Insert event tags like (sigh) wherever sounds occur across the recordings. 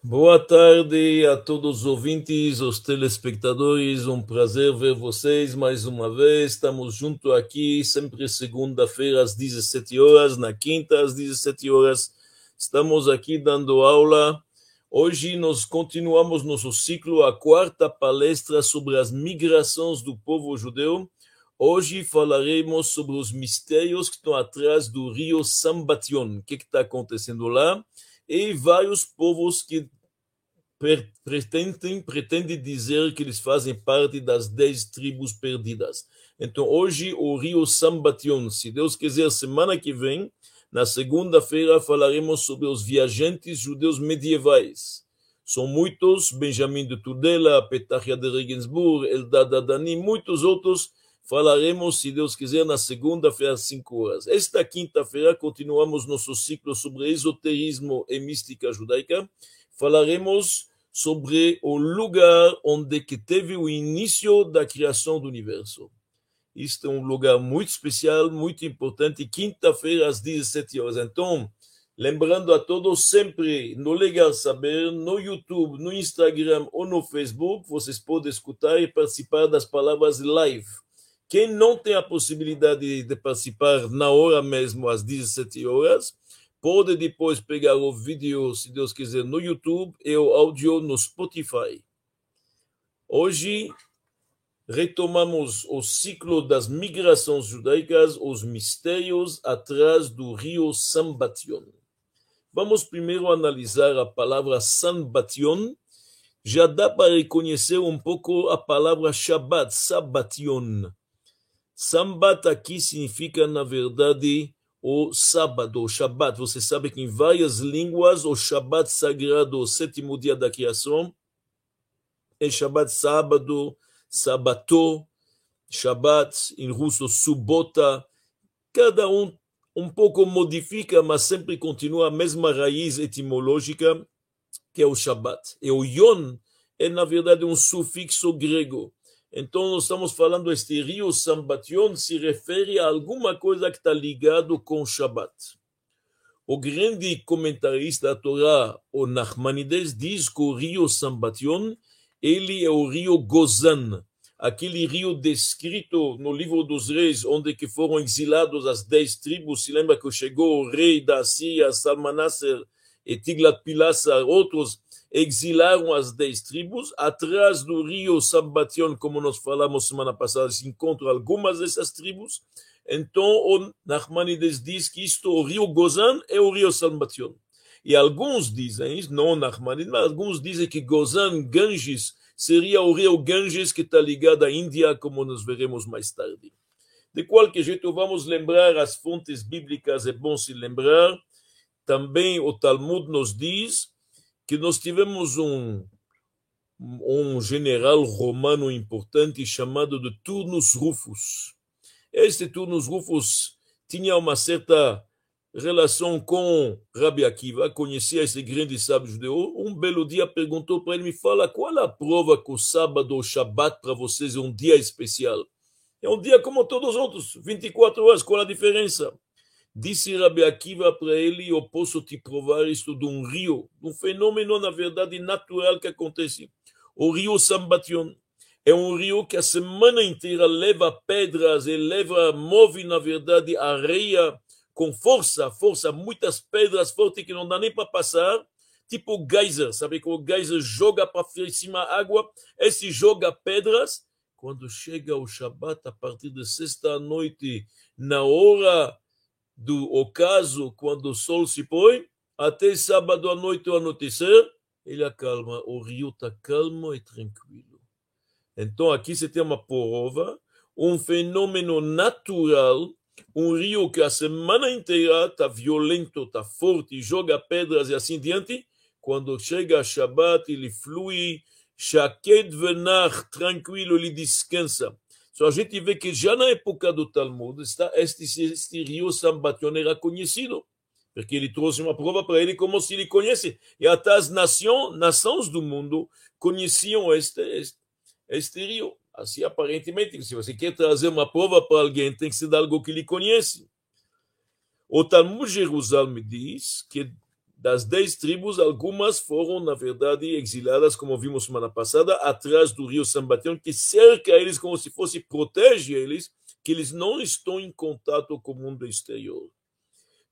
Boa tarde a todos os ouvintes, os telespectadores. Um prazer ver vocês mais uma vez. Estamos juntos aqui, sempre segunda-feira às 17 horas, na quinta às 17 horas. Estamos aqui dando aula. Hoje nós continuamos nosso ciclo, a quarta palestra sobre as migrações do povo judeu. Hoje falaremos sobre os mistérios que estão atrás do rio Sambation, o que está acontecendo lá e vários povos que pretendem, pretendem dizer que eles fazem parte das dez tribos perdidas. Então, hoje, o rio Sambation, se Deus quiser, semana que vem, na segunda-feira, falaremos sobre os viajantes judeus medievais. São muitos, Benjamin de Tudela, Petachia de Regensburg, Eldad Adani, muitos outros falaremos, se Deus quiser, na segunda-feira às 5 horas. Esta quinta-feira continuamos nosso ciclo sobre esoterismo e mística judaica. Falaremos sobre o lugar onde que teve o início da criação do universo. Isto é um lugar muito especial, muito importante, quinta-feira às 17 horas. Então, lembrando a todos, sempre no Legal Saber, no YouTube, no Instagram ou no Facebook, vocês podem escutar e participar das palavras live quem não tem a possibilidade de participar na hora mesmo, às 17 horas, pode depois pegar o vídeo, se Deus quiser, no YouTube e o áudio no Spotify. Hoje retomamos o ciclo das migrações judaicas, os mistérios atrás do rio Sambation. Vamos primeiro analisar a palavra Sambation. Já dá para reconhecer um pouco a palavra Shabbat, Sabation. Sambat aqui significa, na verdade, o sábado, o Shabat. Você sabe que em várias línguas o Shabat sagrado, o sétimo dia da criação, é Shabat sábado, Sabato, Shabat, em russo, Subota. Cada um um pouco modifica, mas sempre continua a mesma raiz etimológica, que é o Shabat. E o Yon é, na verdade, um sufixo grego. Então, nós estamos falando, este rio Sambation se refere a alguma coisa que está ligado com Shabbat. O grande comentarista da Torá, o Nachmanides, diz que o rio Sambation, ele é o rio Gozan, aquele rio descrito no livro dos reis, onde que foram exilados as dez tribos. Se lembra que chegou o rei da Síria, Salmanasser e Tiglat-Pileser, outros exilaram as dez tribos. Atrás do rio Sambation, como nós falamos semana passada, se encontram algumas dessas tribos. Então, o Nachmanides diz que isto, o rio Gozan é o rio Sambation. E alguns dizem, não Nachmanides, mas alguns dizem que Gozan, Ganges, seria o rio Ganges que está ligado à Índia, como nós veremos mais tarde. De qualquer jeito, vamos lembrar as fontes bíblicas, é bom se lembrar. Também o Talmud nos diz que nós tivemos um, um general romano importante chamado de Turnus Rufus. Este Turnus Rufus tinha uma certa relação com Rabi Akiva, conhecia esse grande sábio judeu. Um belo dia perguntou para ele: Me fala qual a prova que o sábado ou Shabat para vocês é um dia especial? É um dia como todos os outros, 24 horas, qual a diferença? Disse Rabi Akiva para ele: Eu posso te provar isso de um rio, um fenômeno, na verdade, natural que acontece. O rio Sambation é um rio que a semana inteira leva pedras e leva, move, na verdade, areia com força, força, muitas pedras fortes que não dá nem para passar, tipo geyser, sabe que o geyser joga para cima água, esse joga pedras. Quando chega o Shabat, a partir de sexta noite, na hora do ocaso, quando o sol se põe, até sábado à noite ao anoitecer, ele acalma. O rio está calmo e tranquilo. Então aqui você tem uma prova, um fenômeno natural, um rio que a semana inteira está violento, está forte, joga pedras e assim diante. Quando chega a Shabbat, ele flui, Shaked venach, tranquilo, ele descansa. Só a gente vê que já na época do Talmud, está, este, este rio Sambation era conhecido, porque ele trouxe uma prova para ele como se ele conhece. E até as nações, nações do mundo conheciam este, este, este rio. Assim, aparentemente, se você quer trazer uma prova para alguém, tem que ser algo que ele conhece. O Talmud Jerusalém diz que das dez tribos, algumas foram, na verdade, exiladas, como vimos semana passada, atrás do rio Sambatião, que cerca eles como se fosse protege eles, que eles não estão em contato com o mundo exterior.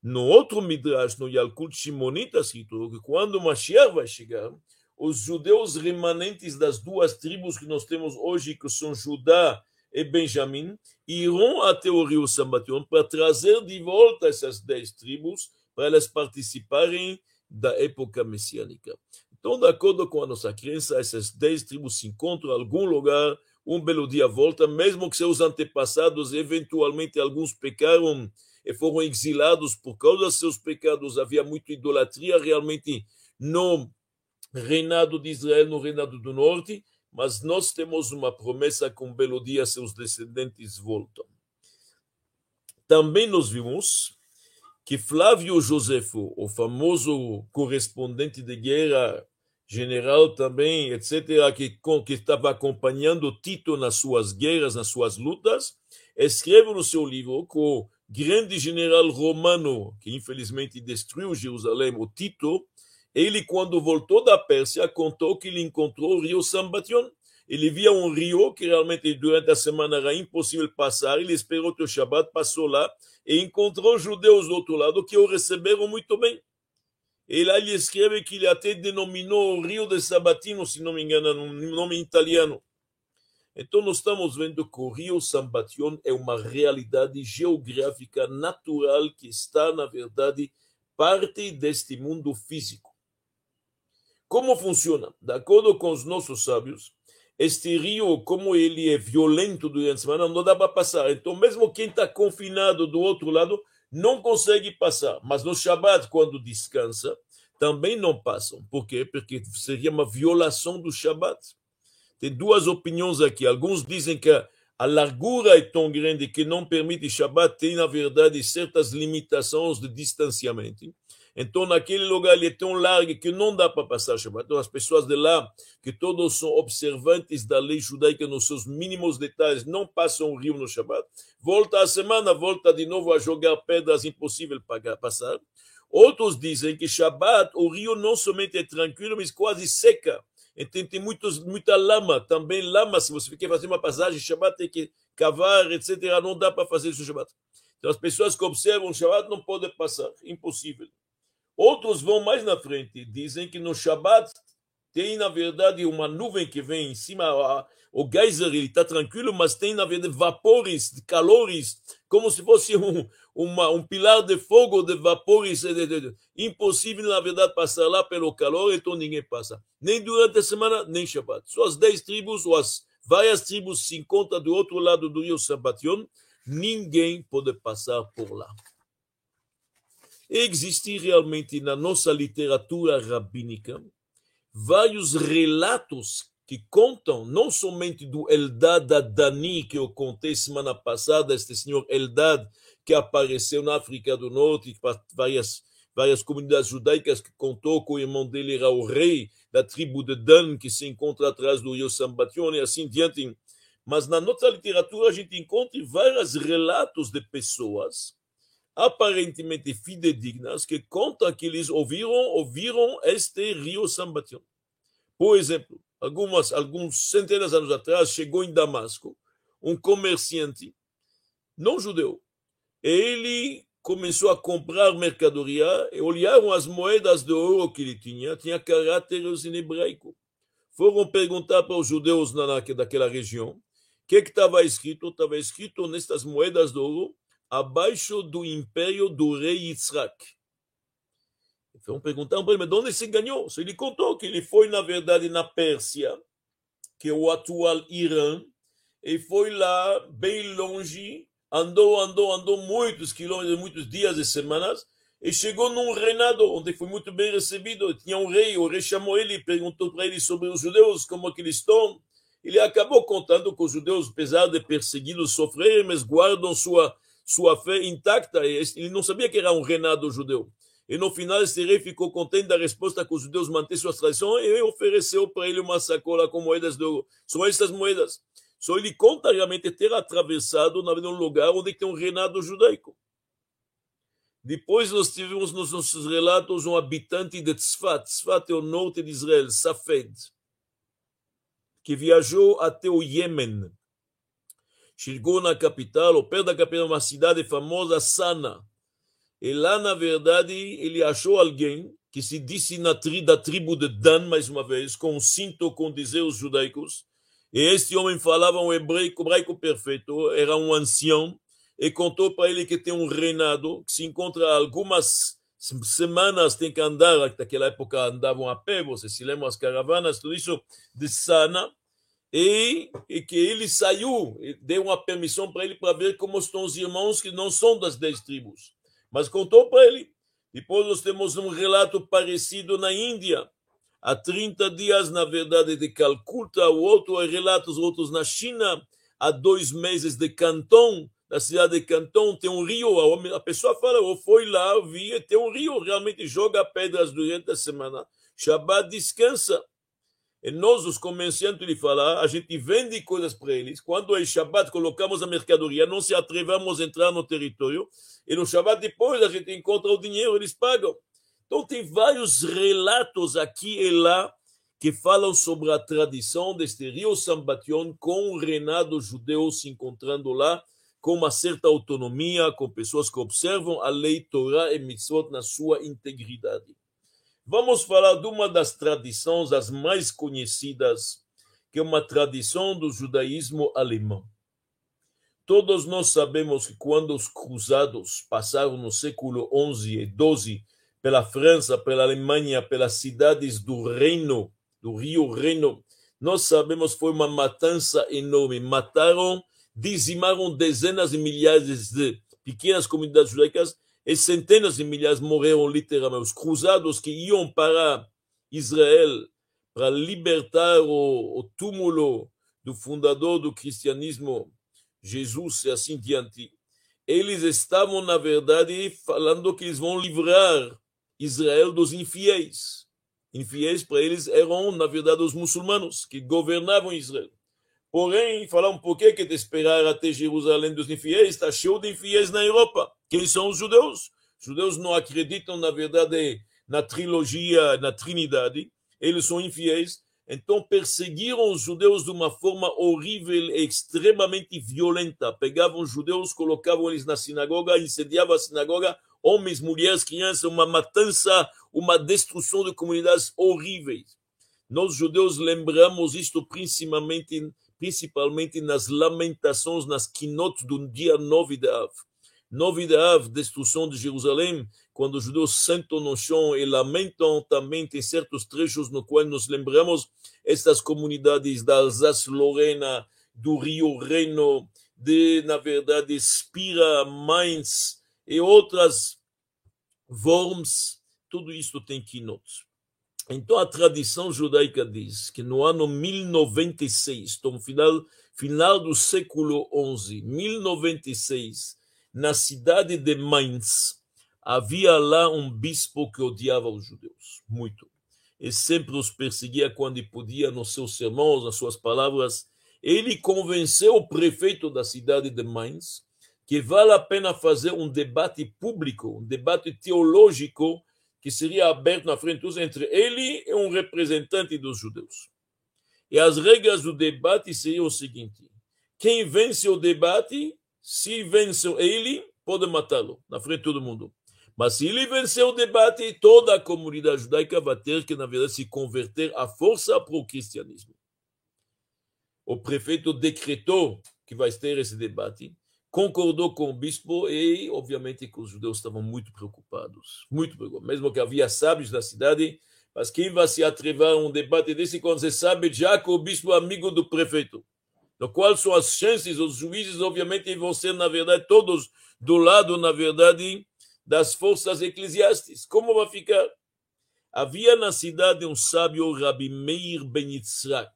No outro Midrash, no Yalkut Shimonita, escrito que quando Mashiach vai chegar, os judeus remanentes das duas tribos que nós temos hoje, que são Judá e Benjamim, irão até o rio Sambation para trazer de volta essas dez tribos, para elas participarem da época messiânica. Então, de acordo com a nossa crença, essas dez tribos se encontram em algum lugar, um belo dia volta, mesmo que seus antepassados, eventualmente alguns pecaram e foram exilados por causa dos seus pecados, havia muita idolatria realmente no reinado de Israel, no reinado do norte, mas nós temos uma promessa que um belo dia seus descendentes voltam. Também nós vimos que Flávio Josefo, o famoso correspondente de guerra, general também, etc., que, que estava acompanhando Tito nas suas guerras, nas suas lutas, escreve no seu livro que o grande general romano, que infelizmente destruiu Jerusalém, o Tito, ele, quando voltou da Pérsia, contou que ele encontrou o rio Sambation. Ele via um rio que realmente durante a semana era impossível passar. Ele esperou que o Shabbat passou lá e encontrou judeus do outro lado que o receberam muito bem. E lá ele escreve que ele até denominou o rio de Sabatino, se não me engano, um nome italiano. Então, nós estamos vendo que o rio Sambation é uma realidade geográfica natural que está, na verdade, parte deste mundo físico. Como funciona? De acordo com os nossos sábios, este rio, como ele é violento durante a semana, não dá para passar. Então, mesmo quem está confinado do outro lado, não consegue passar. Mas no Shabat, quando descansa, também não passam. Por quê? Porque seria uma violação do Shabat. Tem duas opiniões aqui. Alguns dizem que a largura é tão grande que não permite Shabbat, tem, na verdade, certas limitações de distanciamento. Então, naquele lugar, ele é tão largo que não dá para passar Shabbat. Então, as pessoas de lá, que todos são observantes da lei judaica nos seus mínimos detalhes, não passam o rio no Shabbat. Volta a semana, volta de novo a jogar pedras impossível passar. Outros dizem que Shabbat, o rio não somente é tranquilo, mas quase seca. Então tem muitos, muita lama, também lama, se você quer fazer uma passagem, Shabbat tem que cavar, etc. Não dá para fazer isso Shabbat. Então as pessoas que observam o Shabbat não podem passar, impossível. Outros vão mais na frente, dizem que no Shabbat tem, na verdade, uma nuvem que vem em cima, o geyser está tranquilo, mas tem, na verdade, vapores, calores, como se fosse um, uma, um pilar de fogo, de vapores, de, de, de, impossível, na verdade, passar lá pelo calor, então ninguém passa. Nem durante a semana, nem Shabbat. Só as dez tribos, ou as várias tribos se encontram do outro lado do rio Sabation, ninguém pode passar por lá. Existe realmente na nossa literatura rabínica vários relatos que contam não somente do Eldad Adani, que eu contei semana passada, este senhor Eldad, que apareceu na África do Norte, várias, várias comunidades judaicas, que contou que o irmão dele era o rei da tribo de Dan, que se encontra atrás do rio Sambation e assim diante. Mas na nossa literatura a gente encontra vários relatos de pessoas aparentemente fidedignas que contam que eles ouviram, ouviram este rio Sambation. Por exemplo, algumas, alguns centenas de anos atrás, chegou em Damasco um comerciante não judeu. Ele começou a comprar mercadoria e olharam as moedas de ouro que ele tinha, tinha caracteres em hebraico. Foram perguntar para os judeus na, daquela região o que estava escrito. Estava escrito nestas moedas de ouro, abaixo do império do rei Yitzhak. Então perguntaram para ele, mas de onde se ganhou? Ele contou que ele foi, na verdade, na Pérsia, que é o atual Irã, e foi lá bem longe, andou, andou, andou muitos quilômetros, muitos dias e semanas, e chegou num reinado onde foi muito bem recebido. Tinha um rei, o rei chamou ele perguntou para ele sobre os judeus, como que eles estão. Ele acabou contando que os judeus, apesar de perseguidos, sofrerem, mas guardam sua, sua fé intacta. Ele não sabia que era um reinado judeu. E no final, esse rei ficou contente da resposta que os judeus mantêm suas tradições e ofereceu para ele uma sacola com moedas de ouro. São estas moedas. Só ele conta realmente ter atravessado um lugar onde tem um reinado judaico. Depois nós tivemos nos nossos relatos um habitante de Tzfat. Tzfat é o norte de Israel, Safed, que viajou até o Iêmen. Chegou na capital, ou perto da capital, uma cidade famosa, Sana. E lá, na verdade, ele achou alguém que se disse na tri, da tribo de Dan, mais uma vez, com cinto com dizeres judaicos. E este homem falava um hebraico, hebraico perfeito, era um ancião, e contou para ele que tem um reinado, que se encontra algumas semanas, tem que andar, naquela época andavam a pé, você se lembra, as caravanas, tudo isso, de Sana, e, e que ele saiu, deu uma permissão para ele para ver como estão os irmãos que não são das dez tribos. Mas contou para ele. Depois nós temos um relato parecido na Índia. Há 30 dias, na verdade, de Calcutta, o outro é relatos outros na China, há dois meses de Canton, na cidade de Canton tem um rio, a pessoa fala, eu fui lá, vi, tem um rio, realmente joga pedras durante a semana. Shabbat descansa. E nós, os comerciantes, de falar, a gente vende coisas para eles. Quando é Shabbat, colocamos a mercadoria, não se atrevamos a entrar no território. E no Shabbat, depois, a gente encontra o dinheiro, eles pagam. Então, tem vários relatos aqui e lá que falam sobre a tradição deste rio Sambation com o reinado judeu se encontrando lá com uma certa autonomia, com pessoas que observam a lei Torá e Mitzvot na sua integridade. Vamos falar de uma das tradições as mais conhecidas, que é uma tradição do judaísmo alemão. Todos nós sabemos que quando os cruzados passaram no século XI e XII pela França, pela Alemanha, pelas cidades do Reino, do Rio Reno, nós sabemos que foi uma matança enorme. Mataram dizimaram dezenas de milhares de pequenas comunidades judaicas e centenas de milhares morreram literalmente. Os cruzados que iam para Israel para libertar o, o túmulo do fundador do cristianismo, Jesus e assim diante, eles estavam, na verdade, falando que eles vão livrar Israel dos infiéis. Infiéis para eles eram, na verdade, os muçulmanos que governavam Israel. Porém, falar um pouquinho que de esperar até Jerusalém dos infiéis, está cheio de infiéis na Europa. Quem são os judeus? Os judeus não acreditam, na verdade, na trilogia, na Trinidade. Eles são infiéis. Então, perseguiram os judeus de uma forma horrível e extremamente violenta. Pegavam os judeus, colocavam eles na sinagoga, incendiavam a sinagoga, homens, mulheres, crianças, uma matança, uma destruição de comunidades horríveis. Nós, judeus, lembramos isto principalmente principalmente nas lamentações, nas quinotes do dia 9 de Av. 9 de Av, destruição de Jerusalém, quando os judeus sentam no chão e lamentam, também tem certos trechos no qual nos lembramos estas comunidades da Alsácia-Lorena, do Rio Reno, de, na verdade, Spira, Mainz e outras Worms, tudo isso tem quinotes. Então a tradição judaica diz que no ano 1096, então final, final do século XI, 1096, na cidade de Mainz, havia lá um bispo que odiava os judeus, muito. E sempre os perseguia quando podia nos seus sermões, nas suas palavras. Ele convenceu o prefeito da cidade de Mainz que vale a pena fazer um debate público, um debate teológico que seria aberto na frente dos entre ele e um representante dos judeus. E as regras do debate seriam o seguinte: quem vence o debate, se venceu ele, pode matá-lo na frente de todo mundo. Mas se ele vencer o debate, toda a comunidade judaica vai ter que, na verdade, se converter à força para o cristianismo. O prefeito decretou que vai ter esse debate concordou com o bispo e, obviamente, que os judeus estavam muito preocupados, muito preocupados, mesmo que havia sábios na cidade, mas quem vai se atrever a um debate desse quando você sabe já que o bispo é amigo do prefeito? No qual são as chances, os juízes, obviamente, vão ser, na verdade, todos do lado, na verdade, das forças eclesiásticas. Como vai ficar? Havia na cidade um sábio, Rabi Meir Ben Yitzhak.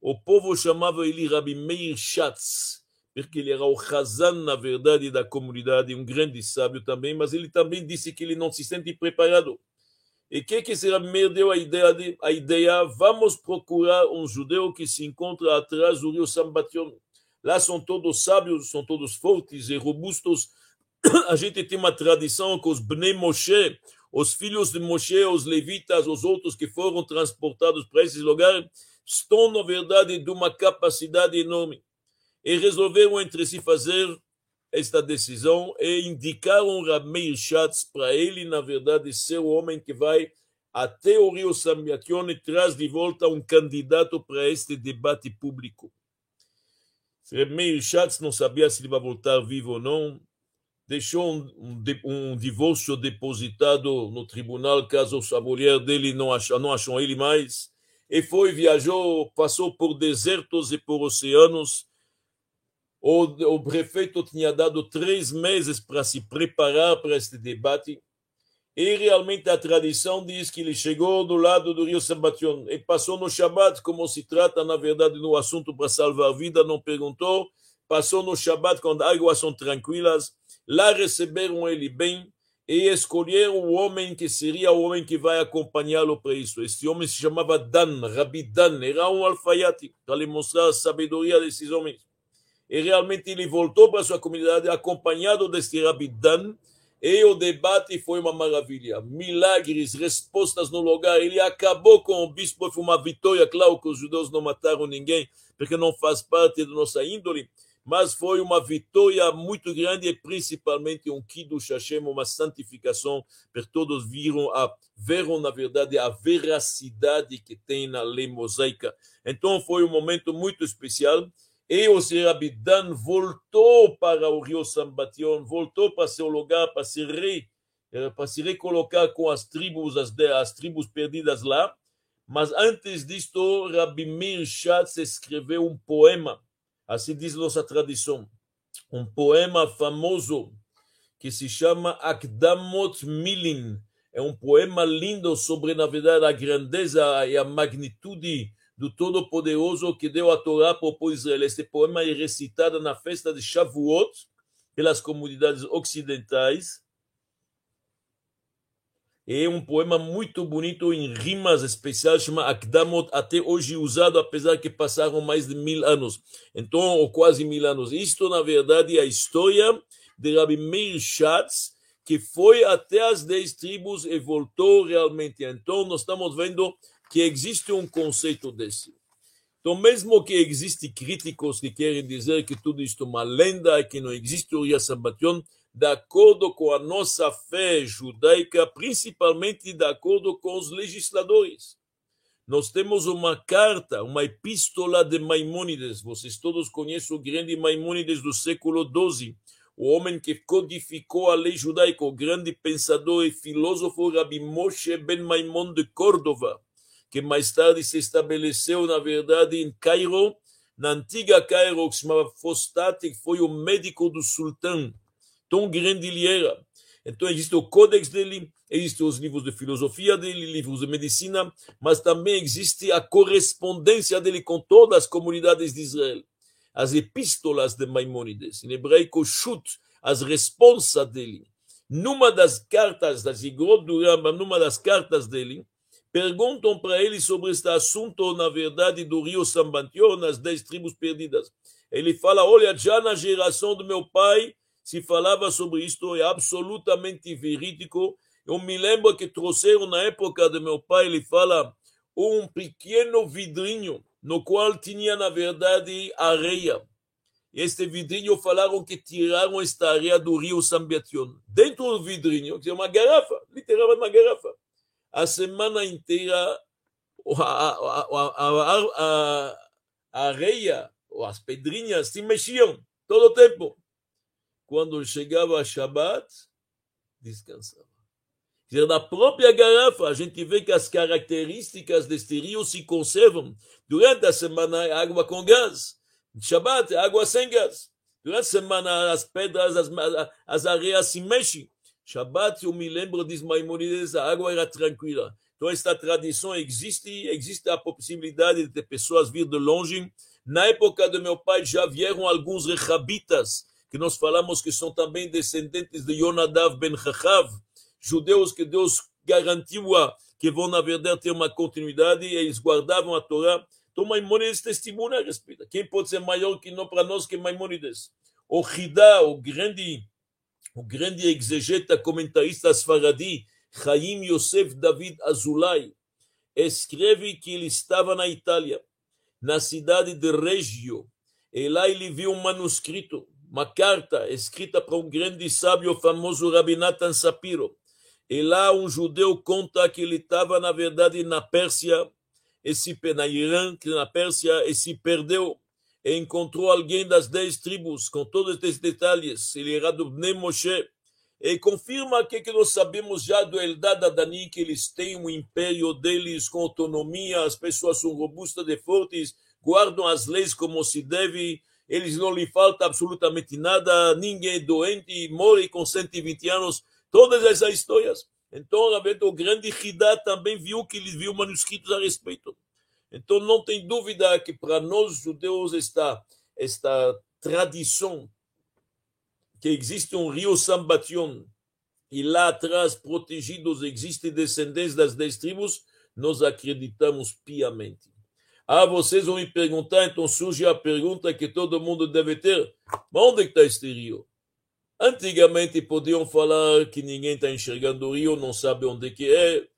O povo chamava ele Rabi Meir Shatz porque ele era o Hazan, na verdade, da comunidade, um grande sábio também, mas ele também disse que ele não se sente preparado. E que, que será me deu a ideia, de, a ideia, vamos procurar um judeu que se encontra atrás do rio Sambation. Lá são todos sábios, são todos fortes e robustos, (clears throat) a gente tem uma tradição que os Bnei Moshe, os filhos de Moshe, os levitas, os outros que foram transportados para esses lugares, estão, na verdade, de uma capacidade enorme. E resolveram entre si fazer esta decisão e indicaram Rameir Schatz para ele, na verdade, ser o homem que vai até o Rio Sambiakion e traz de volta um candidato para este debate público. Rameir Schatz não sabia se ele vai voltar vivo ou não, deixou um, um, um, divórcio depositado no tribunal caso a mulher dele não achou, não achou ele mais e foi viajou passou por desertos e por oceanos o, o prefeito tinha dado três meses para se preparar para este debate e realmente a tradição diz que ele chegou do lado do rio Sabation e passou no Shabat como se trata na verdade no assunto para salvar vida não perguntou passou no Shabat quando águas são tranquilas Lá receberam ele bem e escolheram o homem que seria o homem que vai acompanhá-lo para isso. Este homem se chamava Dan, Rabi Dan, era um alfaiate, para lhe mostrar a sabedoria desses homens. E realmente ele voltou para sua comunidade acompanhado deste Rabi Dan, e o debate foi uma maravilha. Milagres, respostas no lugar. Ele acabou com o bispo, foi uma vitória. Claro que os judeus não mataram ninguém, porque não faz parte da nossa índole mas foi uma vitória muito grande e principalmente um Kiddush Hashem, uma santificação, porque todos viram, a, viram na verdade a veracidade que tem na lei mosaica. Então foi um momento muito especial e o Serabidan voltou para o Rio Sambation, voltou para seu lugar, para se, re, eh, para se recolocar com as tribos, as, as tribos perdidas lá. Mas antes disto, Rabi Meir Schatz escreveu um poema assim diz nossa tradição, um poema famoso que se chama Akdamot Milin. É um poema lindo sobre, na verdade, a grandeza e a magnitude do Todo-Poderoso que deu a Torá para o povo Israel. Este poema é recitado na festa de Shavuot pelas comunidades ocidentais é um poema muito bonito em rimas especiais, chama Akdamot, até hoje usado, apesar que passaram mais de mil anos. Então, ou quase mil anos. Isto, na verdade, é a história de Rabbi Meir Schatz, que foi até as dez tribos e voltou realmente. Então, nós estamos vendo que existe um conceito desse. Então, mesmo que existem críticos que querem dizer que tudo isto é uma lenda, que não existe o Ria Sabation, de acordo com a nossa fé judaica, principalmente de acordo com os legisladores. Nós temos uma carta, uma epístola de Maimônides. Vocês todos conhecem o grande Maimônides do século XII, o homem que codificou a lei judaica, o grande pensador e filósofo Rabbi Moshe ben Maimon de Córdoba, que mais tarde se estabeleceu, na verdade, em Cairo, na antiga Cairo, que se chamava Fostate, que foi o médico do sultão tão grande ele era. Então existe o códex dele, existem os livros de filosofia dele, livros de medicina, mas também existe a correspondência dele com todas as comunidades de Israel. As epístolas de Maimonides, em hebraico, as responsas dele. Numa das cartas da Zigrot do Rambam, numa das cartas dele, perguntam para ele sobre este assunto, na verdade, do rio Sambantior, nas dez tribos perdidas. Ele fala, olha, já na geração do meu pai, se falava sobre isto, é absolutamente verídico. Eu me lembro que trouxeram na época do meu pai, ele fala, um pequeno vidrinho, no qual tinha, na verdade, areia. Este vidrinho falaram que tiraram esta areia do rio Sambiation. Dentro do vidrinho tinha uma garrafa, literalmente uma garrafa. A semana inteira, a, a, a, a areia, as pedrinhas se mexiam todo o tempo quando chegava Shabbat, descansava. Quer na própria garrafa, a gente vê que as características deste rio se conservam. Durante a semana é água com gás. Shabbat é água sem gás. Durante a semana as pedras, as, as areias se mexem. Shabbat, eu me lembro, diz Maimonides, a água era tranquila. Então, esta tradição existe, existe a possibilidade de pessoas vir de longe. Na época do meu pai já vieram alguns rechabitas, que nós falamos que são também descendentes de Yonadav ben Chachav, judeus que Deus garantiu a, que vão, na verdade, ter uma continuidade e eles guardavam a Torá. Então, Maimonides testemunha a respeito. Quem pode ser maior que não para nós que Maimonides? O Hidá, o grande, o grande exegeta comentarista Sfaradi, Chaim Yosef David Azulay, escreve que ele estava na Itália, na cidade de Reggio, e lá ele viu um manuscrito, uma carta escrita para um grande sábio famoso, Rabbi Nathan Sapiro. E lá um judeu conta que ele estava, na verdade, na Pérsia, e se, na Irã, na Pérsia, e se perdeu encontrou alguém das dez tribos, com todos esses detalhes. Ele era do Bnei Moshe. E confirma o que, que nós sabemos já do Eldad Adani, que eles têm um império deles com autonomia, as pessoas são robustas e fortes, guardam as leis como se deve, eles não lhe falta absolutamente nada, ninguém é doente, morre com 120 anos, todas essas histórias. Então, o grande Hidá também viu que ele viu manuscritos a respeito. Então, não tem dúvida que para nós judeus esta, esta tradição que existe um rio Sambation e lá atrás, protegidos, existem descendentes das dez tribos, nós acreditamos piamente. Ah, vocês vão me perguntar, então surge a pergunta que todo mundo deve ter: onde está este rio? Antigamente podiam falar que ninguém está enxergando o rio, não sabe onde que é,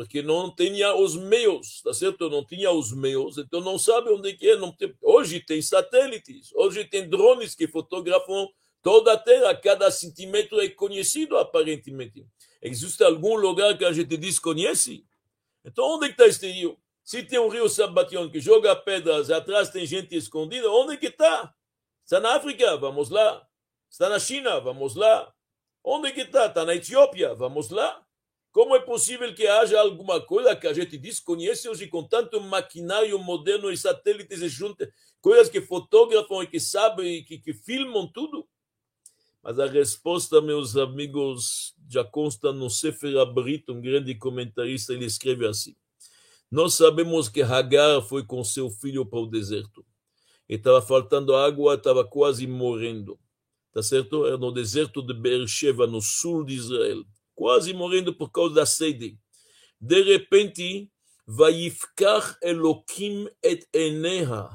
porque não tinha os meios, tá certo? Não tinha os meios, então não sabe onde que é. Não tem... Hoje tem satélites, hoje tem drones que fotografam toda a Terra, cada centímetro é conhecido aparentemente. Existe algum lugar que a gente desconhece? Então onde está este rio? Se tem um rio Sabation que joga pedras, atrás tem gente escondida, onde que está? Está na África, vamos lá. Está na China, vamos lá. Onde que está? Está na Etiópia, vamos lá. Como é possível que haja alguma coisa que a gente desconhece hoje com tanto maquinário moderno e satélites e juntas, coisas que fotografam e que sabem e que, que filmam tudo? Mas a resposta, meus amigos, já consta no Sefer Abrit, um grande comentarista, ele escreve assim. Nós sabemos que Hagar foi com seu filho para o deserto. E estava faltando água, estava quase morrendo. Tá certo? Era no deserto de Beersheba, no sul de Israel quase morrendo por causa da sede. De repente, Vaifkar Elokim et Eneha.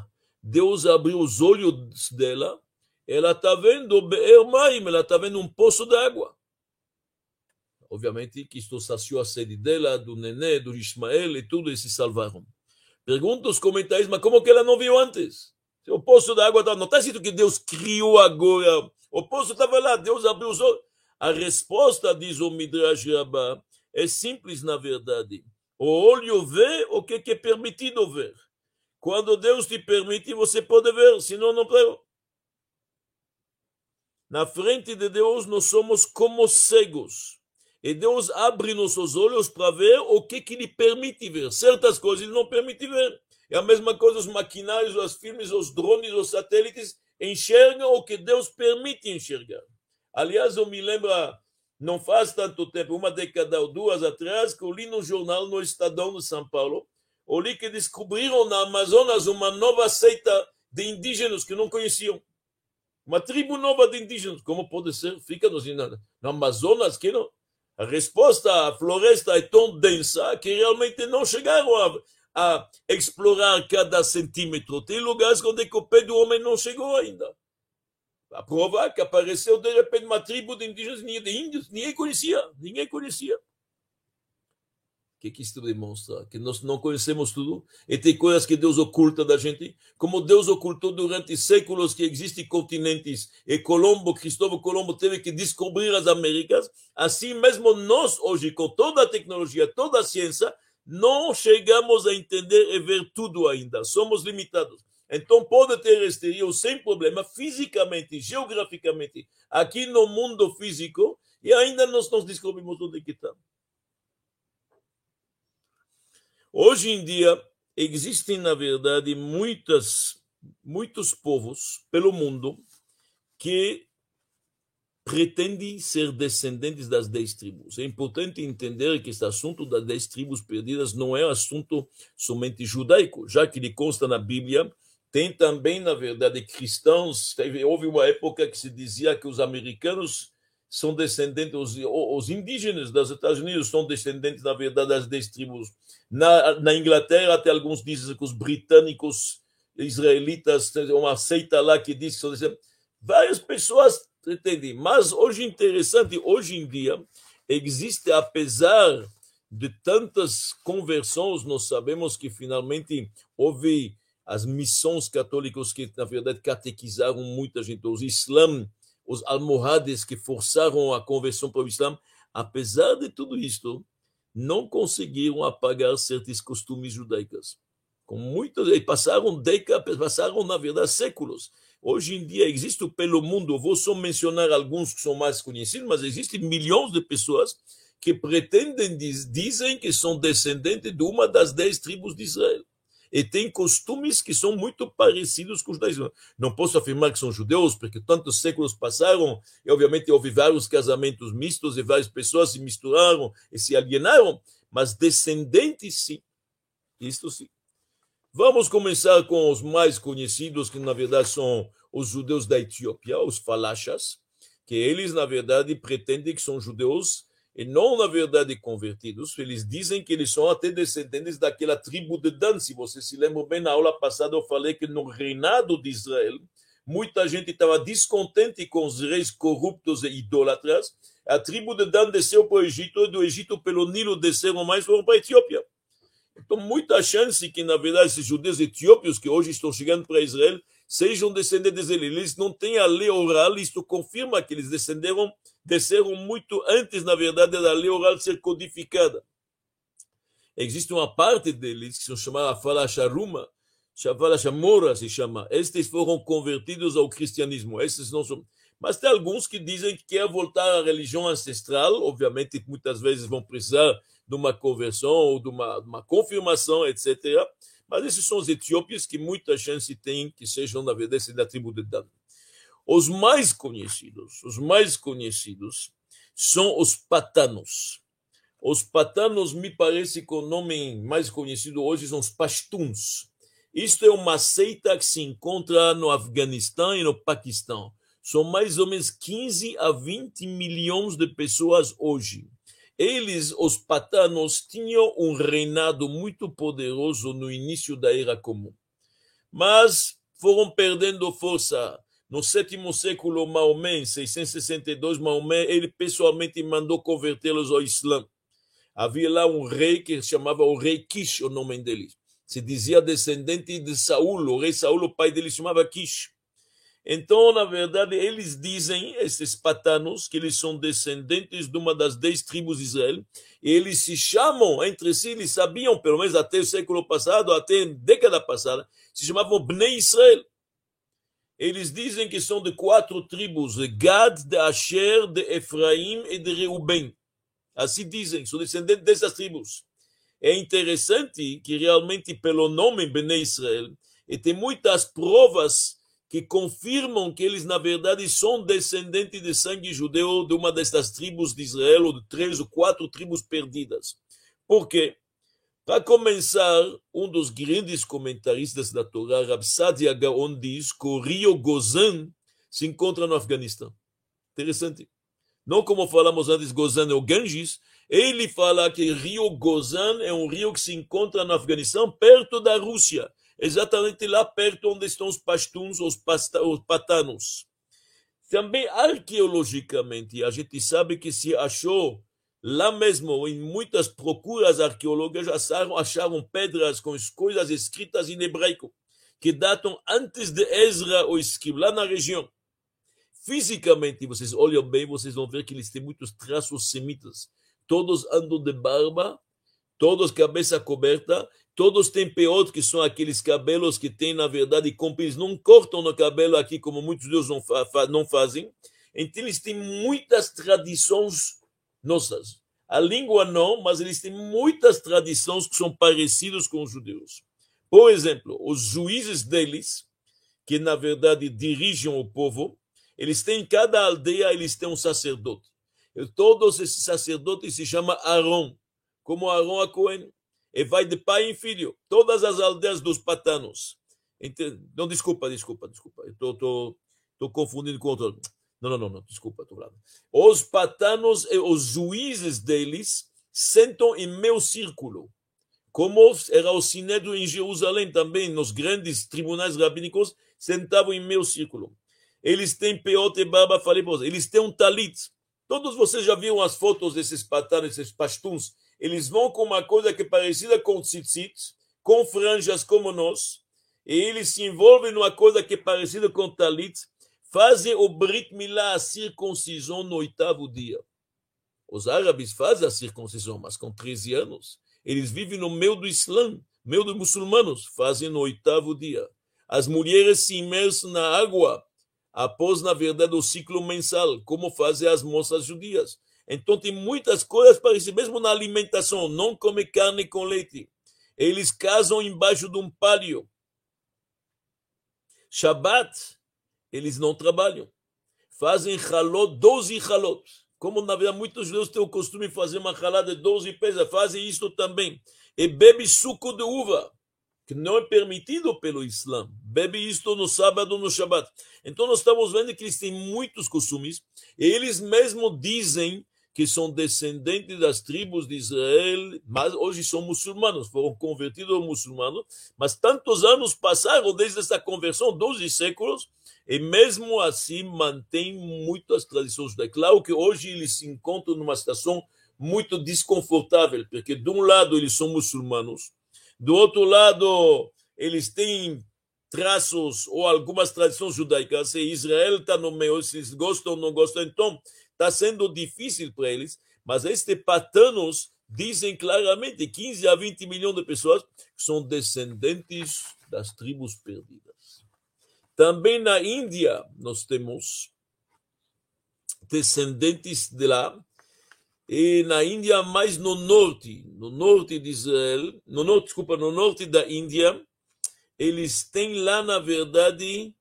Deus abriu os olhos dela. Ela está vendo Be'er Maim, ela está vendo um poço d'água. Obviamente que isto saciou a sede dela, do nenê, do Ismael e tudo, e se salvaram. Pergunta os comentários, mas como que ela não viu antes? O poço d'água não está escrito que Deus criou agora. O poço estava lá, Deus abriu os olhos. A resposta, diz o Midrash Rabbah, é simples na verdade. O olho vê o que é permitido ver. Quando Deus te permite, você pode ver, senão não pode. Na frente de Deus, nós somos como cegos. E Deus abre nossos olhos para ver o que, que Ele permite ver. Certas coisas Ele não permite ver. É a mesma coisa os maquinários, os filmes, os drones, os satélites enxergam o que Deus permite enxergar. Aliás, eu me lembro, não faz tanto tempo, uma década ou duas atrás, que eu li no jornal no Estadão de São Paulo, eu li que descobriram na Amazonas uma nova seita de indígenas que não conheciam. Uma tribo nova de indígenas. Como pode ser? Fica no, Amazonas que não. A resposta, a floresta é tão densa que realmente não chegaram a, a explorar cada centímetro. Tem lugares onde o pé do homem não chegou ainda. A prova é que apareceu de repente uma tribo de indígenas, de índios, ninguém conhecia, ninguém conhecia. O que, que isso demonstra? Que nós não conhecemos tudo e tem coisas que Deus oculta da gente, como Deus ocultou durante séculos que existem continentes e Colombo, Cristóvão Colombo teve que descobrir as Américas, assim mesmo nós hoje, com toda a tecnologia, toda a ciência, não chegamos a entender e ver tudo ainda, somos limitados. Então pode ter este rio sem problema, fisicamente, geograficamente, aqui no mundo físico, e ainda nós não descobrimos onde que está. Hoje em dia, existem, na verdade, muitas, muitos povos pelo mundo que pretendem ser descendentes das dez tribos. É importante entender que este assunto das dez tribos perdidas não é assunto somente judaico, já que ele consta na Bíblia tem também, na verdade, cristãos. Teve, houve uma época que se dizia que os americanos são descendentes, os, os indígenas dos Estados Unidos são descendentes, na verdade, das dez tribos. Na, na Inglaterra, até alguns dizem que os britânicos israelitas, uma seita lá que diz que são descendentes. Várias pessoas Entendi. Mas hoje interessante, hoje em dia, existe, apesar de tantas conversões, nós sabemos que finalmente houve as missões católicas que, na verdade, catequizaram muita gente, os Islã, os almohades que forçaram a conversão para o Islã, apesar de tudo isto, não conseguiram apagar certos costumes judaicos. Com muitos, e passaram décadas, passaram, na verdade, séculos. Hoje em dia existe pelo mundo, vou só mencionar alguns que são mais conhecidos, mas existem milhões de pessoas que pretendem, dizem que são descendentes de uma das dez tribos de Israel. E têm costumes que são muito parecidos com os da Israel. Não posso afirmar que são judeus, porque tantos séculos passaram, e obviamente houve vários casamentos mistos, e várias pessoas se misturaram e se alienaram, mas descendentes sim. Isto sim. Vamos começar com os mais conhecidos, que na verdade são os judeus da Etiópia, os falachas, que eles na verdade pretendem que são judeus e não na verdade convertidos. Eles dizem que eles são até descendentes daquela tribo de Dan. Se você se lembra bem, na aula passada eu falei que no reinado de Israel, muita gente estava descontente com os reis corruptos e idólatras. A tribo de Dan desceu para o Egito e do Egito pelo Nilo desceram mais foram para a Etiópia. Então, muita chance que, na verdade, esses judeus etiópios que hoje estão chegando para Israel sejam descendentes deles. Eles não têm a lei oral, isto confirma que eles descenderam, desceram muito antes, na verdade, da lei oral ser codificada. Existe uma parte deles que são chamados Falasharuma, Falashamora se chama. Estes foram convertidos ao cristianismo. Esses não são. Mas tem alguns que dizem que quer voltar à religião ancestral. Obviamente, muitas vezes vão precisar de uma conversão ou de uma, uma confirmação, etc. Mas esses são os etíopes que muita chance tem que sejam, na verdade, da tribo de Dan. Os mais conhecidos, os mais conhecidos são os patanos. Os patanos, me parece que o nome mais conhecido hoje são os pashtuns. Isto é uma seita que se encontra no Afeganistão e no Paquistão. São mais ou menos 15 a 20 milhões de pessoas hoje. Eles, os patanos, tinham um reinado muito poderoso no início da Era Comum. Mas foram perdendo força. No sétimo século, Maomé, em 662, Maomé, ele pessoalmente mandou convertê-los ao Islã. Havia lá um rei que chamava o rei Kish, o nome dele. Se dizia descendente de Saul, o rei Saul, o pai dele chamava Kish. Então, na verdade, eles dizem, esses patanos, que eles são descendentes de uma das dez tribos de Israel, e eles se chamam entre si, eles sabiam, pelo menos até o século passado, até a década passada, se chamavam Bnei Israel. Eles dizem que são de quatro tribos, Gad, de Asher, de Efraim e de Reuben. Assim dizem, são descendentes dessas tribos. É interessante que realmente pelo nome Bnei Israel, e tem muitas provas que confirmam que eles, na verdade, são descendentes de sangue judeu de uma dessas tribos de Israel, ou de três ou quatro tribos perdidas. Por quê? Para começar, um dos grandes comentaristas da Torá, Rab Sadia Gaon, diz que o rio Gozan se encontra no Afeganistão. Interessante. Não como falamos antes, Gozan é o Ganges. Ele fala que o rio Gozan é um rio que se encontra no Afeganistão, perto da Rússia exatamente lá perto onde estão os pastuns, os, pasta, os patanos. Também arqueologicamente, a gente sabe que se achou lá mesmo, em muitas procuras arqueológicas, acharam, acharam pedras com coisas escritas em hebraico, que datam antes de Ezra o escrito, lá na região. Fisicamente, vocês olham bem, vocês vão ver que eles têm muitos traços semitas. Todos andam de barba, todos cabeça coberta, Todos têm peot, que são aqueles cabelos que têm, na verdade, compridos. Não cortam no cabelo aqui, como muitos deus não, fa não fazem. Então, eles têm muitas tradições nossas. A língua não, mas eles têm muitas tradições que são parecidas com os judeus. Por exemplo, os juízes deles, que na verdade dirigem o povo, eles têm em cada aldeia, eles têm um sacerdote. E todos esses sacerdotes se chamam Aaron, como Aaron a Cohen e vai de pai em filho. Todas as aldeias dos patanos. Não, desculpa, desculpa, desculpa. Estou confundindo com outro. Não, não, não, não desculpa, estou falando. Os patanos e os juízes deles sentam em meu círculo. Como era o sinédrio em Jerusalém também, nos grandes tribunais rabínicos, sentavam em meu círculo. eles têm peote e barba, falei para vocês, eles têm um talit. Todos vocês já viram as fotos desses patanes, desses pastuns. Eles vão com uma coisa que é parecida com tzitzit, com franjas como nós, e eles se envolvem numa coisa que é parecida com talit, fazem o Brit Milá, a circuncisão no oitavo dia. Os árabes fazem a circuncisão, mas com 13 anos. Eles vivem no meio do Islã, meio dos muçulmanos, fazem no oitavo dia. As mulheres se imersam na água após, na verdade, o ciclo mensal, como fazem as moças judias. Então, tem muitas coisas parecidas, mesmo na alimentação, não come carne com leite. Eles casam embaixo de um palio. Shabbat, eles não trabalham. Fazem halot, 12 halot. Como, na verdade, muitos judeus têm o costume de fazer uma halá de 12 peças, fazem isso também. E bebe suco de uva que não é permitido pelo Islã. Bebe isto no sábado, no Shabat. Então nós estamos vendo que eles têm muitos costumes, e eles mesmo dizem que são descendentes das tribos de Israel, mas hoje são muçulmanos, foram convertidos muçulmanos, mas tantos anos passaram desde essa conversão, 12 séculos, e mesmo assim mantém muitas tradições judaicas. Claro que hoje eles se encontram numa situação muito desconfortável, porque de um lado eles são muçulmanos, do outro lado, eles têm traços ou algumas tradições judaicas. Se Israel está no meio, se eles gostam ou não gostam, então está sendo difícil para eles. Mas estes patanos dizem claramente 15 a 20 milhões de pessoas são descendentes das tribos perdidas. Também na Índia nós temos descendentes de lá e na Índia, mais no norte, no norte de Israel, no norte, desculpa, no norte da Índia, eles têm lá, na verdade,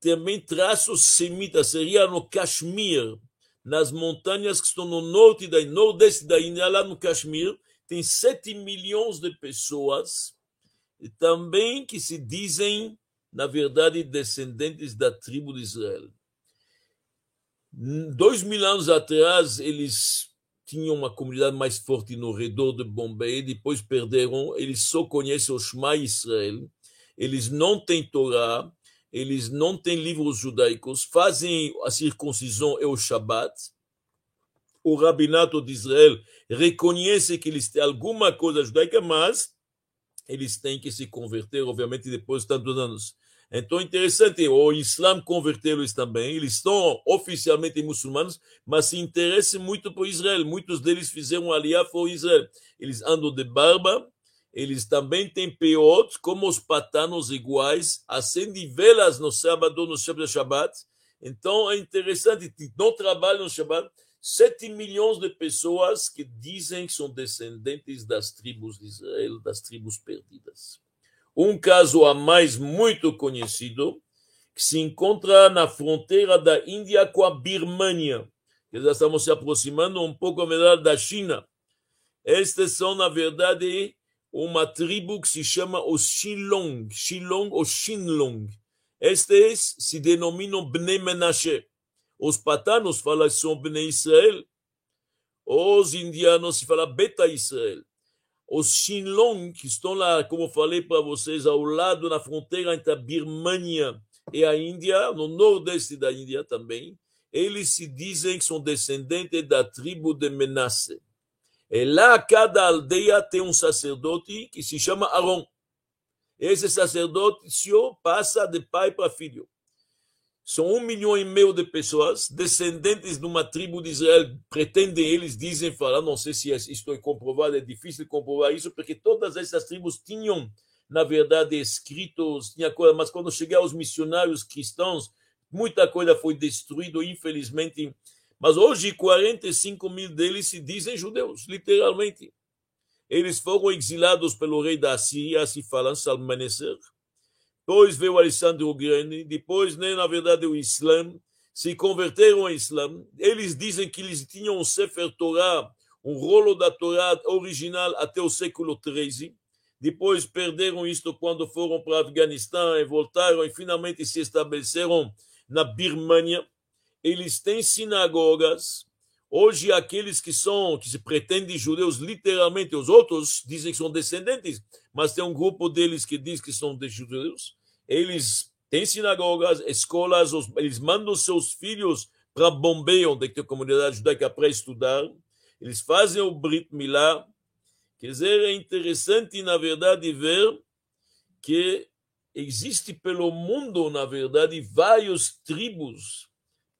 também traços semitas, seria no Kashmir, nas montanhas que estão no norte da nordeste da Índia, lá no Kashmir, tem 7 milhões de pessoas, e também que se dizem, na verdade, descendentes da tribo de Israel. Dois mil anos atrás, eles tinham uma comunidade mais forte no redor de Bombay, depois perderam, eles só conhecem o Shema Israel, eles não têm Torá, eles não têm livros judaicos, fazem a circuncisão e o Shabat. O rabinato de Israel reconhece que eles têm alguma coisa judaica, mas eles têm que se converter, obviamente, depois de tantos anos. Então, interessante, o Islã converteu-eles também, eles estão oficialmente muçulmanos, mas se interessam muito por Israel. Muitos deles fizeram aliá por Israel. Eles andam de barba, eles também têm peot, como os patanos iguais, acendem velas no sábado, no Shabbat. Então, é interessante, não trabalham no Shabbat. Sete milhões de pessoas que dizem que são descendentes das tribos de Israel, das tribos perdidas. Um caso a mais muito conhecido, que se encontra na fronteira da Índia com a Birmania, que já estamos se aproximando um pouco melhor da China. Estes são, na verdade, uma tribo que se chama os Shilong, Shilong ou Shinlong. Estes se denominam Bnei Menashe. Os patanos falam que são Bnei Israel. Os indianos se falam Beta Israel. Os Xinlong, que estão lá, como falei para vocês, ao lado na fronteira entre a Birmania e a Índia, no nordeste da Índia também, eles se dizem que são descendentes da tribo de Menasse. E lá, cada aldeia tem um sacerdote que se chama Aaron. Esse sacerdote passa de pai para filho. São um milhão e meio de pessoas, descendentes de uma tribo de Israel, pretendem eles, dizem, falar, não sei se isto é comprovado, é difícil comprovar isso, porque todas essas tribos tinham, na verdade, escritos, tinha coisa, mas quando chegaram aos missionários cristãos, muita coisa foi destruída, infelizmente. Mas hoje, 45 mil deles se dizem judeus, literalmente. Eles foram exilados pelo rei da Síria, se falam, Salmaneser depois veio Alexandre o Grande, depois, né, na verdade, o Islã, se converteram ao Islã. Eles dizem que eles tinham um Sefer Torah, um rolo da Torá original até o século XIII. Depois perderam isto quando foram para o Afeganistão e voltaram e finalmente se estabeleceram na Birmania. Eles têm sinagogas. Hoje, aqueles que são, que se pretendem judeus, literalmente, os outros dizem que são descendentes mas tem um grupo deles que diz que são de judeus. Eles tem sinagogas, escolas, eles mandam seus filhos para Bombay, onde tem comunidade judaica para estudar, eles fazem o Brit Milá. Quer dizer, é interessante, na verdade, ver que existe pelo mundo, na verdade, vários tribos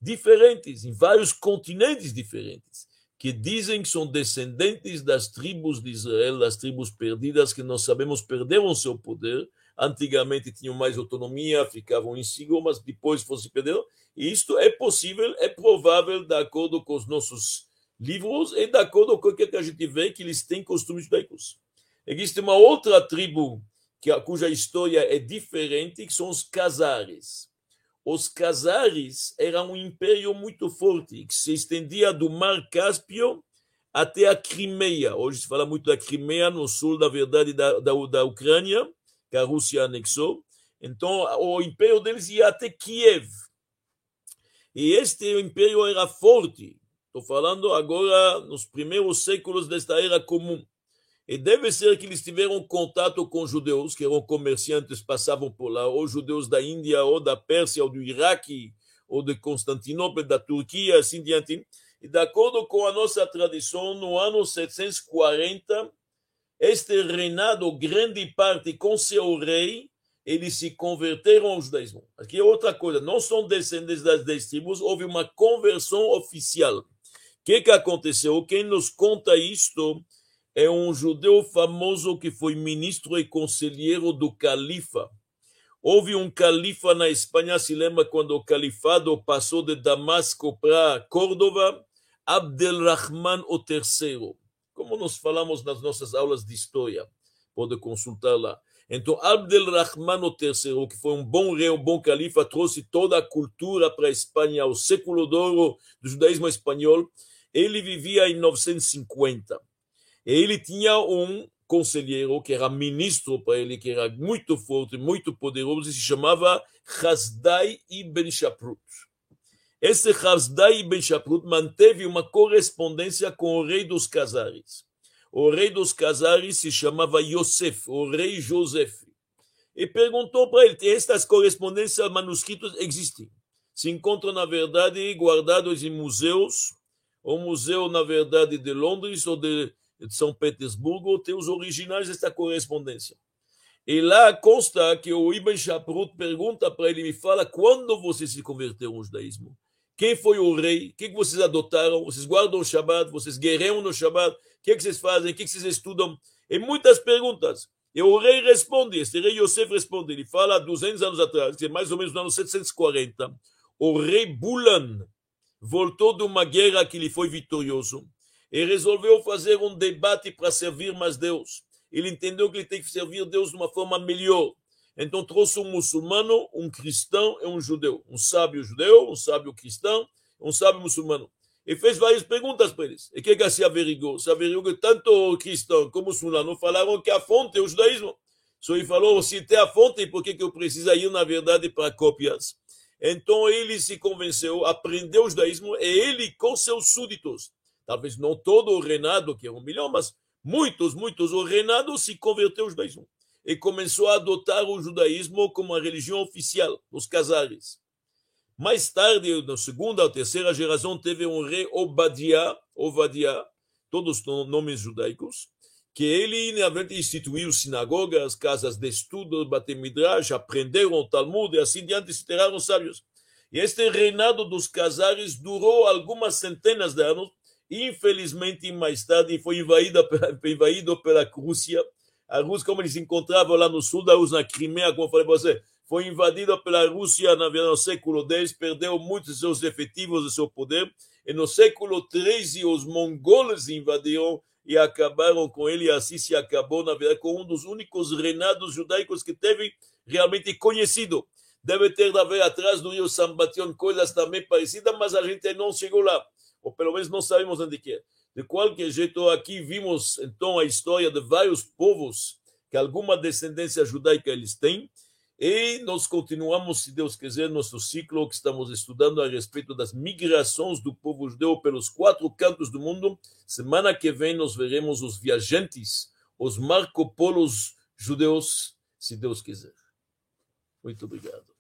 diferentes, em vários continentes diferentes, que dizem que são descendentes das tribos de Israel, das tribos perdidas, que nós sabemos perderam seu poder. Antigamente tinham mais autonomia, ficavam em Sigo, mas depois fosse perderam. E isto é possível, é provável, de acordo com os nossos livros e de acordo com o que a gente vê que eles têm costumes judaicos. Existe uma outra tribo que, cuja história é diferente, que são os Casares. Os Casares eram um império muito forte, que se estendia do Mar Cáspio até a Crimeia. Hoje se fala muito da Crimeia, no sul, da verdade, da, da, da Ucrânia, que a Rússia anexou. Então, o império deles ia até Kiev. E este império era forte. Estou falando agora nos primeiros séculos desta era comum. E deve ser que eles tiveram contato com judeus, que eram comerciantes, passavam por lá, ou judeus da Índia, ou da Pérsia, ou do Iraque, ou de Constantinopla, da Turquia, assim diante. E de acordo com a nossa tradição, no ano 740, este reinado, grande parte com seu rei, eles se converteram ao judaísmo. Aqui é outra coisa, não são descendentes das dez tribos, houve uma conversão oficial. O que, que aconteceu? Quem nos conta isto é um judeu famoso que foi ministro e conselheiro do califa. Houve um califa na Espanha, se lembra quando o califado passou de Damasco para Córdoba? Abdelrahman III. Como nós falamos nas nossas aulas de história, pode consultar lá. Então, Abdelrahman III, que foi um bom rei, um bom califa, trouxe toda a cultura para a Espanha, o século de ouro do judaísmo espanhol. Ele vivia em 950 ele tinha um conselheiro que era ministro para ele, que era muito forte, muito poderoso, e se chamava Hasdai ibn Shaprut. Esse Hasdai ibn Shaprut manteve uma correspondência com o rei dos Casares. O rei dos Casares se chamava Yosef, o rei Joseph. E perguntou para ele, estas correspondências manuscritos existem. Se encontram, na verdade, guardados em museus, o museu, na verdade, de Londres ou de de São Petersburgo tem os originais desta correspondência. E lá consta que o Ibn Shaprut pergunta para ele, me fala, quando você se converteu ao judaísmo? Quem foi o rei? O que, vocês adotaram? Vocês guardam o Shabbat? Vocês guerreiam no Shabbat? O que, vocês fazem? O que, vocês estudam? E muitas perguntas. E o rei responde, este rei Yosef responde, ele fala 200 anos atrás, que é mais ou menos no ano 740, o rei Bulan voltou de uma guerra que ele foi vitorioso e resolveu fazer um debate para servir mais Deus. Ele entendeu que ele tem que servir Deus de uma forma melhor. Então trouxe um muçulmano, um cristão e um judeu. Um sábio judeu, um sábio cristão, um sábio muçulmano. E fez várias perguntas para eles. E o que, que se averigou? Se averigou que tanto o cristão como o muçulmano falaram que a fonte é o judaísmo. Só ele falou, se tem a fonte, por que, que eu preciso ir, na verdade, para cópias? Então ele se convenceu, aprendeu o judaísmo, e ele com seus súditos talvez não todo o reinado, que é um milhão, mas muitos, muitos, o reinado se converteu ao judaísmo e começou a adotar o judaísmo como a religião oficial, os casares. Mais tarde, na segunda ou terceira geração, teve um rei Obadiah, Obadiah, todos nomes judaicos, que ele realmente instituiu sinagogas, casas de estudo, Batemidrash, aprenderam o Talmud e assim diante se tiraram sábios. E este reinado dos casares durou algumas centenas de anos, Infelizmente, mais tarde, foi invadida, invadido pela Rússia. A Rússia, como eles se encontravam lá no sul da Rússia, na Crimeia, como eu falei para você, foi invadida pela Rússia no século X, perdeu muitos de seus efetivos e seu poder. E no século XIII, os mongoles invadiram e acabaram com ele, e assim se acabou, na verdade, com um dos únicos reinados judaicos que teve realmente conhecido. Deve ter haver atrás do rio Sambation coisas também parecidas, mas a gente não chegou lá ou pelo menos não sabemos onde que é. De qualquer jeito, aqui vimos então a história de vários povos que alguma descendência judaica eles têm, e nós continuamos, se Deus quiser, nosso ciclo que estamos estudando a respeito das migrações do povo judeu pelos quatro cantos do mundo. Semana que vem nós veremos os viajantes, os Marco Polos judeus, se Deus quiser. Muito obrigado.